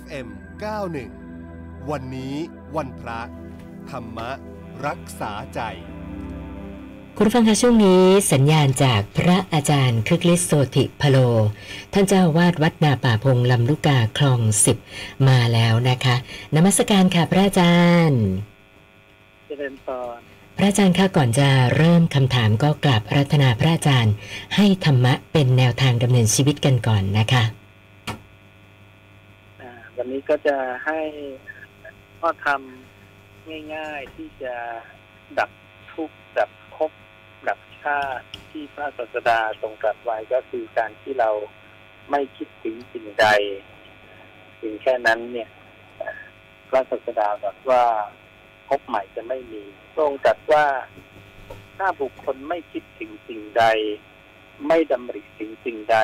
FM 91 วันนี้วันพระ ธรรมรักษาใจ คุณฟังคะช่วงนี้สัญญาณจากพระอาจารย์คึกฤทธิ์โสติพโล ท่านเจ้าวาดวัดนาป่าพงลำลูกกาคลองสิบมาแล้วนะคะ นมัสการค่ะพระอาจารย์เจริญพรพระอาจารย์คะก่อนจะเริ่มคำถามก็กราบอารัธนาพระอาจารย์ ให้ธรรมะเป็นแนวทางดำเนินชีวิตกันก่อนนะคะอ่าวั นี้ก็จะให้ข้อธรรมง่าย ๆที่จะดับทุกข์ดับภพดับชาติที่พระศาสดาทรงตรัสไว้ก็คือการที่เราไม่คิดถึงสิ่งใดถึงแค่นั้นเนี่ย พระศาสดาตรัสว่าภพใหม่จะไม่มีทรงตรัสว่าถ้าบุคคลไม่คิดถึงสิ่งใด ไม่ดำริถึงสิ่งใด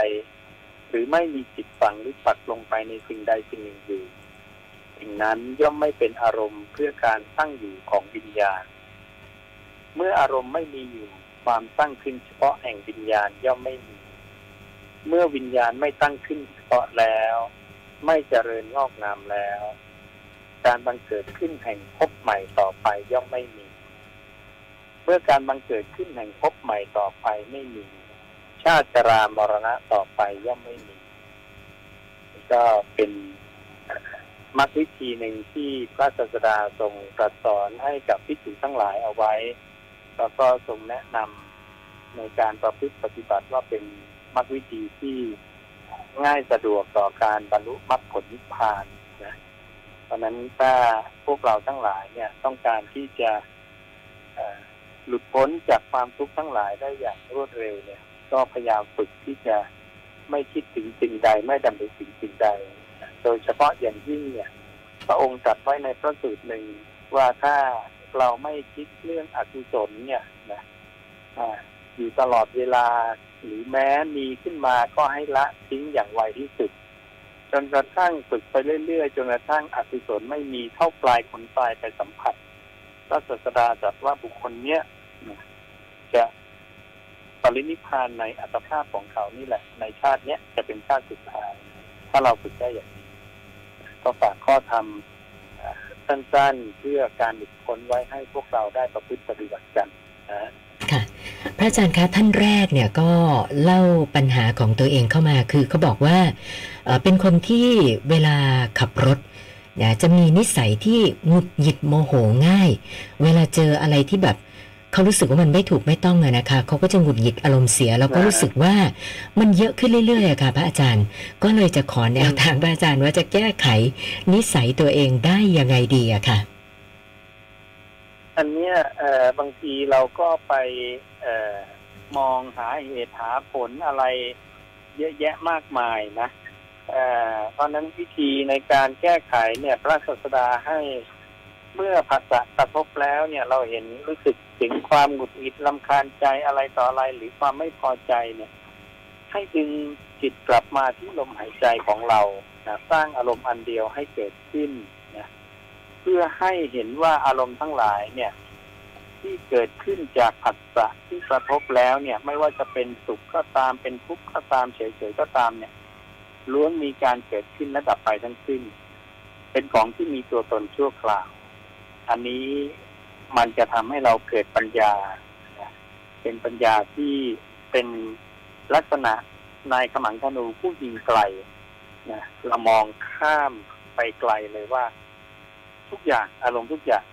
หรือไม่มีจิตฝังหรือปักลงไปในสิ่งใดสิ่งหนึ่งอยู่สิ่งนั้นย่อมไม่เป็นอารมณ์เพื่อการตั้งอยู่ของวิญญาณ เมื่ออารมณ์ไม่มีอยู่ความตั้งขึ้นเฉพาะแห่งวิญญาณย่อมไม่มี เมื่อวิญญาณไม่ตั้งขึ้นเฉพาะแล้ว ไม่เจริญงอกงามแล้ว การบังเกิดขึ้นแห่งภพใหม่ต่อไปย่อมไม่มี เมื่อการบังเกิดขึ้นแห่งภพใหม่ต่อไปไม่มี ชาติชรามรณะต่อไปย่อมไม่มีก็เป็นมรรควิธีหนึ่งที่พระศาสดาทรงตรัสสอนให้กับพิจิทั้งหลายเอาไว้ แล้วก็ทรงแนะนำในการประพฤติปฏิบัติว่าเป็นมรรควิธีที่ง่ายสะดวกต่อการบรรลุมรรคผลนิพพานนะเพราะนั้นถ้าพวกเราทั้งหลายเนี่ยต้องการที่จะหลุดพ้นจากความทุกข์ทั้งหลายได้อย่างรวดเร็วเนี่ย ก็พยายามฝึกที่จะไม่คิดถึงสิ่งใดไม่ดำริถึงสิ่งใด โดยเฉพาะอย่างยิ่งเนี่ย พระองค์ตรัสไว้ในพระสูตรหนึ่งว่าถ้าเราไม่คิดเรื่องอกุศลเนี่ยนะอยู่ตลอดเวลาหรือแม้มีขึ้นมาก็ให้ละทิ้งอย่างไวที่สุด จนกระทั่งฝึกไปเรื่อยๆจนกระทั่งอกุศลไม่มีเท่าปลายขนปลายไปสัมผัสพระศาสดาตรัสว่าบุคคลเนี้ยจะ ปรินิพานในอัตภาพของเขานี่แหละ ในชาติเนี้ยจะเป็นชาติสุดท้าย ถ้าเราฝึกได้อย่างนี้ก็ฝากข้อธรรมสั้นๆเพื่อการหลุดพ้นไว้ให้พวกเราได้ประพฤติปฏิบัติกันนะค่ะพระอาจารย์คะท่านแรกเนี่ยก็เล่าปัญหาของตัวเองเข้ามาคือเขาบอกว่าเป็นคนที่เวลาขับรถเนี่ยจะมีนิสัยที่หงุดหงิดโมโหง่าย เวลาเจออะไรที่แบบ เขารู้สึกว่ามันไม่ถูกไม่ต้องอะนะคะเขาก็จะหงุดหงิดอารมณ์เสีย แล้วก็รู้สึกว่ามันเยอะขึ้นเรื่อยๆอะค่ะพระอาจารย์ ก็เลยจะขอแนวทางพระอาจารย์ว่าจะแก้ไข นิสัยตัวเองได้ยังไงดีอะค่ะ อันเนี้ยเอ่อบางทีเราก็ไปเอ่อมองหาเหตุหาผลอะไร เยอะแยะมากมายนะเออเพราะฉะนั้นวิธีในการแก้ไขเนี่ย พระศาสดาให้ เมื่อภาษากระทบแล้วเนี่ยเราเห็นรู้สึกถึงความหงุดหงิดลำคาญใจอะไรต่ออะไรหรือความไม่พอใจเนี่ย ให้ดึงจิตกลับมาที่ลมหายใจของเรานะสร้างอารมณ์อันเดียวให้เกิดขึ้นนะเพื่อให้เห็นว่าอารมณ์ทั้งหลายเนี่ย ที่เกิดขึ้นจากผัสสะที่กระทบแล้วเนี่ย ไม่ว่าจะเป็นสุขก็ตามเป็นทุกข์ก็ตามเฉยๆก็ตามเนี่ยล้วนมีการเกิดขึ้นและดับไปทั้งสิ้น เป็นของที่มีตัวตนชั่วคราว อันนี้มันจะทำให้เราเกิดปัญญา เป็นปัญญาที่เป็นลักษณะนายขมังธนูผู้ยิงไกลนะเรามองข้ามไปไกลเลยว่า ทุกอย่างอารมณ์ทุกอย่าง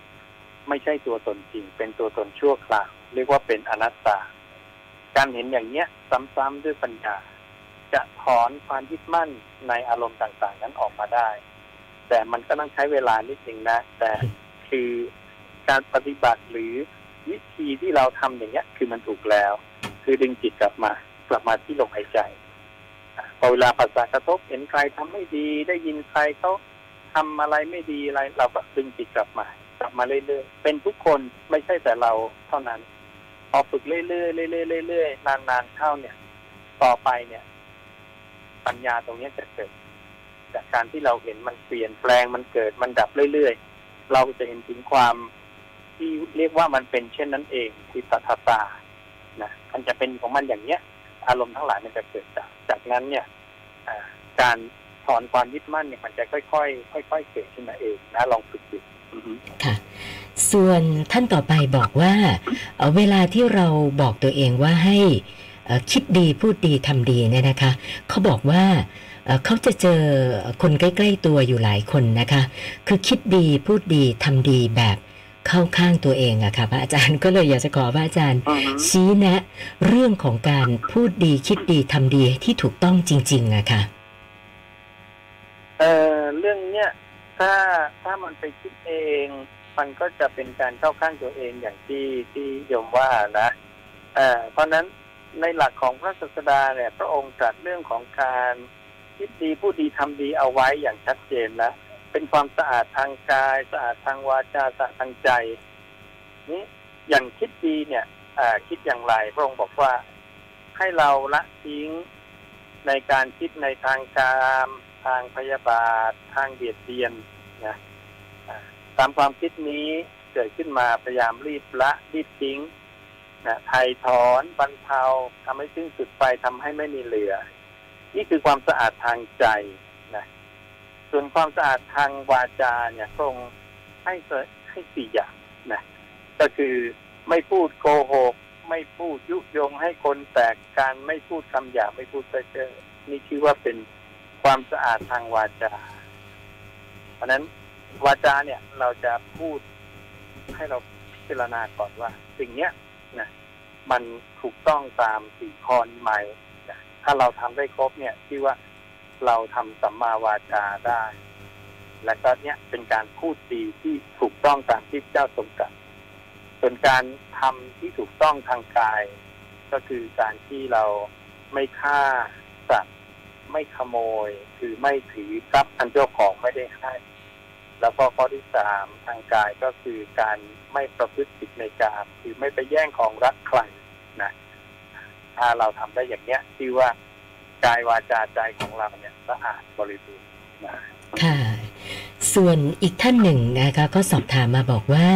ไม่ใช่ตัวตนจริง เป็นตัวตนชั่วคราวเรียกว่าเป็นอนัตตา การเห็นอย่างเนี้ย ซ้ำๆด้วยปัญญา จะถอนความยึดมั่นในอารมณ์ต่าง ๆ นั้นออกมาได้ แต่มันก็ต้องใช้เวลานิดนึงนะ แต่ คือการปฏิบัติหรือวิธีที่เราทำอย่างเนี้ย คือมันถูกแล้ว คือดึงจิตกลับมา กลับมาที่ลมหายใจพอเวลาภาษากระทบเห็นใครทำไม่ดี ได้ยินใครเขาทำอะไรไม่ดีอะไร เราก็ดึงจิตกลับมา กลับมาเรื่อยๆเป็นทุกคนไม่ใช่แต่เราเท่านั้นพอฝึกเรื่อยๆเรื่อยๆเรื่อยๆนานๆเข้าเนี่ย ต่อไปเนี่ย ปัญญาตรงนี้จะเกิด จากการที่เราเห็นมันเปลี่ยนแปลงมันเกิดมันดับเรื่อยๆ เราจะเห็นถึงความที่เรียกว่ามันเป็นเช่นนั้นเองคือตัทตานะมันจะเป็นของมันอย่างเนี้ย อารมณ์ทั้งหลายมันจะเกิดจากจากนั้นเนี่ยการถอนความยึดมั่นเนี่ยมันจะค่อยๆค่อยๆเกิดขึ้นมาเองนะลองฝึกดูค่ะ ส่วนท่านต่อไปบอกว่าเเวลาที่เราบอกตัวเองว่าให้คิดดีพูดดีทำดีเนี่ยนะคะ เขาบอกว่า เอ่อเขาจะเจอคนใกล้ ๆตัวอยู่หลายคนนะคะ คือคิดดีพูดดีทำดีแบบเข้าข้างตัวเองอะค่ะพระอาจารย์ก็เลยอยากจะขอพระอาจารย์อือฮึชี้แนะ เรื่องของการพูดดีคิดดีทำดีที่ถูกต้องจริงๆอะค่ะเอ่อเรื่องเนี้ยถ้าถ้ามันไปคิดเอง มันก็จะเป็นการเข้าข้างตัวเองอย่างที่ที่โยมว่านะเอ่อเพราะฉะนั้นในหลักของพระศาสดาเนี่ย พระองค์ตรัสเรื่องของการ คิดดีพูดดีทำดีเอาไว้อย่างชัดเจนแล้วเป็นความสะอาดทางกายสะอาดทางวาจาสะอาดทางใจนี่อย่างคิดดีเนี่ยคิดอย่างไรพระองค์บอกว่าให้เราละทิ้งในการคิดในทางกามทางพยาบาท ทางเบียดเบียนนะตามความคิดนี้เกิดขึ้นมาพยายามรีบละรีบทิ้งนะไถ่ถอนบรรเทาทำให้สิ้นสุดไปทำให้ไม่มีเหลือ นี่คือความสะอาดทางใจนะส่วนความสะอาดทางวาจาเนี่ยพรงให้ให้สี่อย่างนะก็คือไม่พูดโกหก ไม่พูดยุยงให้คนแตกการไม่พูดคำหยาบไม่พูดเพ้อเจ้อนี่ชื่อว่าเป็นความสะอาดทางวาจา เพราะนั้นวาจาเนี่ยเราจะพูดให้เราพิจารณาก่อนว่า สิ่งเนี้ยนะมันถูกต้องตามสี่ข้อนี้ไหม ถ้าเราทำได้ครบเนี่ยที่ว่าเราทำสัมมาวาจาได้ และก็เนี่ยเป็นการพูดดีที่ถูกต้องตามที่เจ้าทรงตรัสส่วนการทำที่ถูกต้องทางกาย ก็คือการที่เราไม่ฆ่าสัตว์ไม่ขโมย คือไม่ถือทรัพย์อันเจ้าของไม่ได้ให้ แล้วก็ข้อที่สามทางกายก็คือการไม่ประพฤติผิดในกามคือไม่ไปแย่งของรักใครนะ ถ้าเราทำได้อย่างเนี้ยที่ว่ากายวาจาใจของเราเนี่ยสะอาดบริสุทธิ์นะค่ะ ส่วนอีกท่านหนึ่งนะคะก็สอบถามมาบอกว่า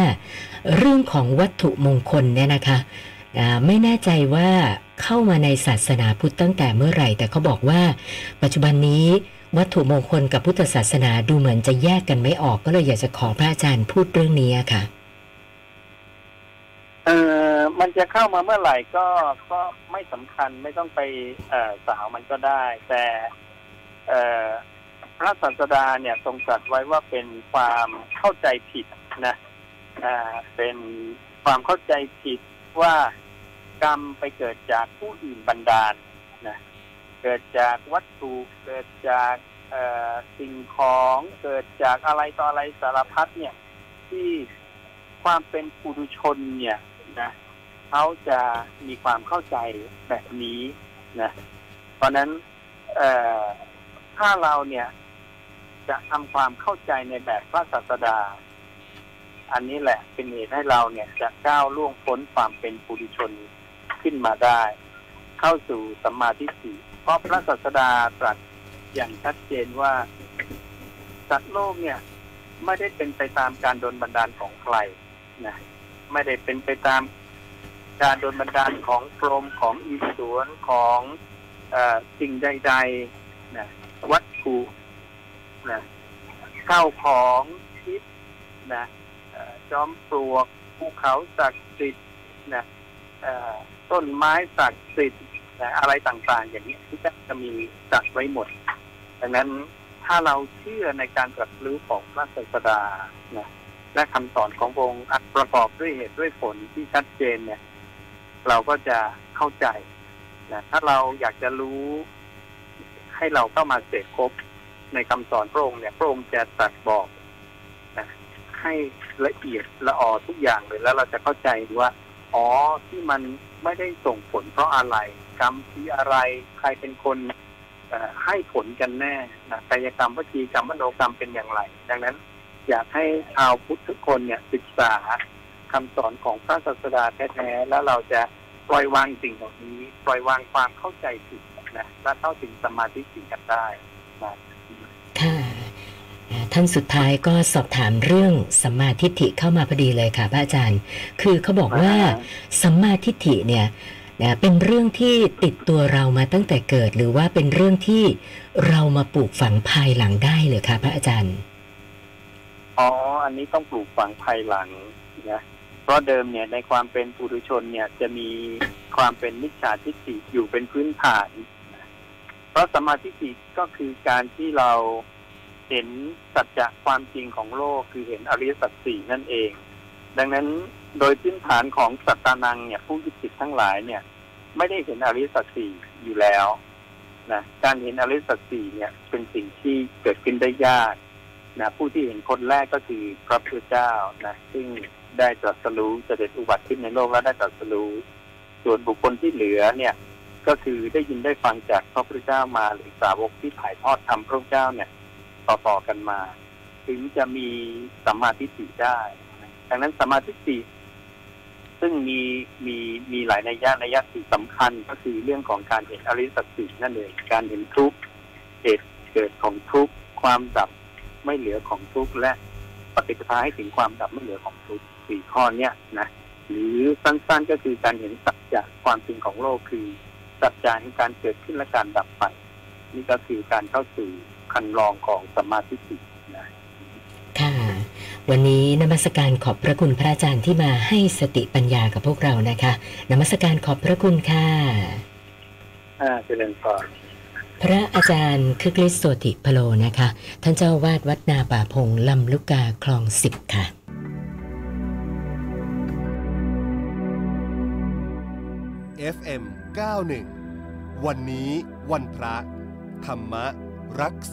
เรื่องของวัตถุมงคลเนี่ยนะคะไม่แน่ใจว่าเข้ามาในศาสนาพุทธตั้งแต่เมื่อไหร่ แต่เขาบอกว่า ปัจจุบันนี้วัตถุมงคลกับพุทธศาสนาดูเหมือนจะแยกกันไม่ออกก็เลยอยากจะขอพระอาจารย์พูดเรื่องนี้ค่ะ เออมันจะเข้ามาเมื่อไหร่ก็ก็ไม่สำคัญไม่ต้องไปเอ่อสาวมันก็ได้ แต่เอ่อพระศาสดาเนี่ยทรงตรัสไว้ว่าเป็นความเข้าใจผิดนะอ่าเป็นความเข้าใจผิดว่ากรรมไปเกิดจากผู้อื่นบันดาลนะเกิดจากวัตถุเกิดจากเอ่อสิ่งของเกิดจากอะไรต่ออะไรสารพัดเนี่ย ที่ความเป็นปุถุชนเนี่ย นะเขาจะมีความเข้าใจแบบนี้นะเพราะนั้นถ้าเราเนี่ยจะทำความเข้าใจในแบบพระศาสดา อันนี้แหละเป็นเหตุให้เราเนี่ยจะก้าวล่วงพ้นความเป็นปุถุชนขึ้นมาได้ เข้าสู่สัมมาทิฏฐิเพราะพระศาสดาตรัสอย่างชัดเจนว่าสัตว์โลกเนี่ย ไม่ได้เป็นไปตามการโดนบันดาลของใครนะ ไม่ได้เป็นไปตามการโดนบันดาลของพรมของอีสวนของอสิ่งใดๆนะวัตถุนะข้าของทิพนะจอมปลวกภูเขาศักดิ์สิทธิ์นะต้นไม้ศักดิ์สิทธิ์นะอะไรต่างๆ อย่างนี้ที่จะมีจัดไว้หมด ดังนั้นถ้าเราเชื่อในการตรัสรู้ของพระศาสดานะ และคำสอนขององค์ประกอบด้วยเหตุด้วยผลที่ชัดเจนเนี่ย เราก็จะเข้าใจนะถ้าเราอยากจะรู้ให้เราเข้ามาเสกครบในคำสอนพระองค์เนี่ยพระองค์จะตรัสบอกนะให้ละเอียดละออทุกอย่างเลยแล้วเราจะเข้าใจว่า อ๋อที่มันไม่ได้ส่งผลเพราะอะไรกรรมที่อะไรใครเป็นคนให้ผลกันแน่นะกายกรรมวจีกรรมมโนกรรมเป็นอย่างไร ดังนั้น อยากให้ชาวพุทธทุกคนเนี่ยศึกษาคำสอนของพระศาสดาแท้ๆแล้วเราจะปล่อยวางสิ่งเหล่านี้ ปล่อยวางความเข้าใจผิดนะและเข้าถึงสมาธิสิ่งกันได้นะค่ะอ่าท่านสุดท้ายก็สอบถามเรื่องสัมมาทิฏฐิเข้ามาพอดีเลยค่ะพระอาจารย์ คือเขาบอกว่าสัมมาทิฏฐิเนี่ยเป็นเรื่องที่ติดตัวเรามาตั้งแต่เกิด หรือว่าเป็นเรื่องที่เรามาปลูกฝังภายหลังได้เลยคะพระอาจารย์ อ๋อ อันนี้ต้องปลูกฝังภายหลังนะเพราะเดิมเนี่ยในความเป็นปุถุชนเนี่ยจะมีความเป็นมิจฉาทิฏฐิอยู่เป็นพื้นฐาน เพราะสมาทิฏฐิก็คือการที่เราเห็นสัจจะความจริงของโลกคือเห็นอริยสัจสี่นั่นเอง ดังนั้นโดยพื้นฐานของสัตตานังเนี่ยผู้ยึดติดทั้งหลายเนี่ย ไม่ได้เห็นอริยสัจสี่อยู่แล้วนะการเห็นอริยสัจสี่เนี่ยเป็นสิ่งที่เกิดขึ้นได้ยาก นะผู้ที่เห็นคนแรกก็คือพระพุทธเจ้านะซึ่งได้ตรัสรู้เสด็จอุบัติขึ้นในโลกแล้วได้ตรัสรู้ ส่วนบุคคลที่เหลือเนี่ย ก็คือได้ยินได้ฟังจากพระพุทธเจ้ามาหรือสาวกที่ถ่ายทอดธรรมพระพุทธเจ้าเนี่ยต่อๆกันมา ถึงจะมีสัมมาทิฏฐิได้ดังนั้นสัมมาทิฏฐิซึ่งมีมีมีหลายนัยยะนัยยะที่สำคัญก็คือเรื่องของการเห็นอริสัจสี่นั่นเองการเห็นทุกข์เหตุเกิดของทุกข์ความดับ ไม่เหลือของทุกข์และปฏิปทาให้ถึงความดับไม่เหลือของทุกข์สี่ข้อเนี้ยนะหรือสั้นๆก็คือการเห็นสัจจะความจริงของโลกคือสัจจะแห่งการเกิดขึ้นและการดับไป นี่ก็คือการเข้าสู่คันลองของสมมาธิฏฐินะค่ะ วันนี้นมัสการขอบพระคุณพระอาจารย์ที่มาให้สติปัญญากับพวกเรานะคะ นมัสการขอบพระคุณค่ะอ่าเจริญพร พระอาจารย์คึกฤทธิ์โสติพโลนะคะ ท่านเจ้าวาดวัดนาป่าพงลำลูกกาคลองสิบค่ะ FM 91วันนี้วันพระ ธรรมรักษา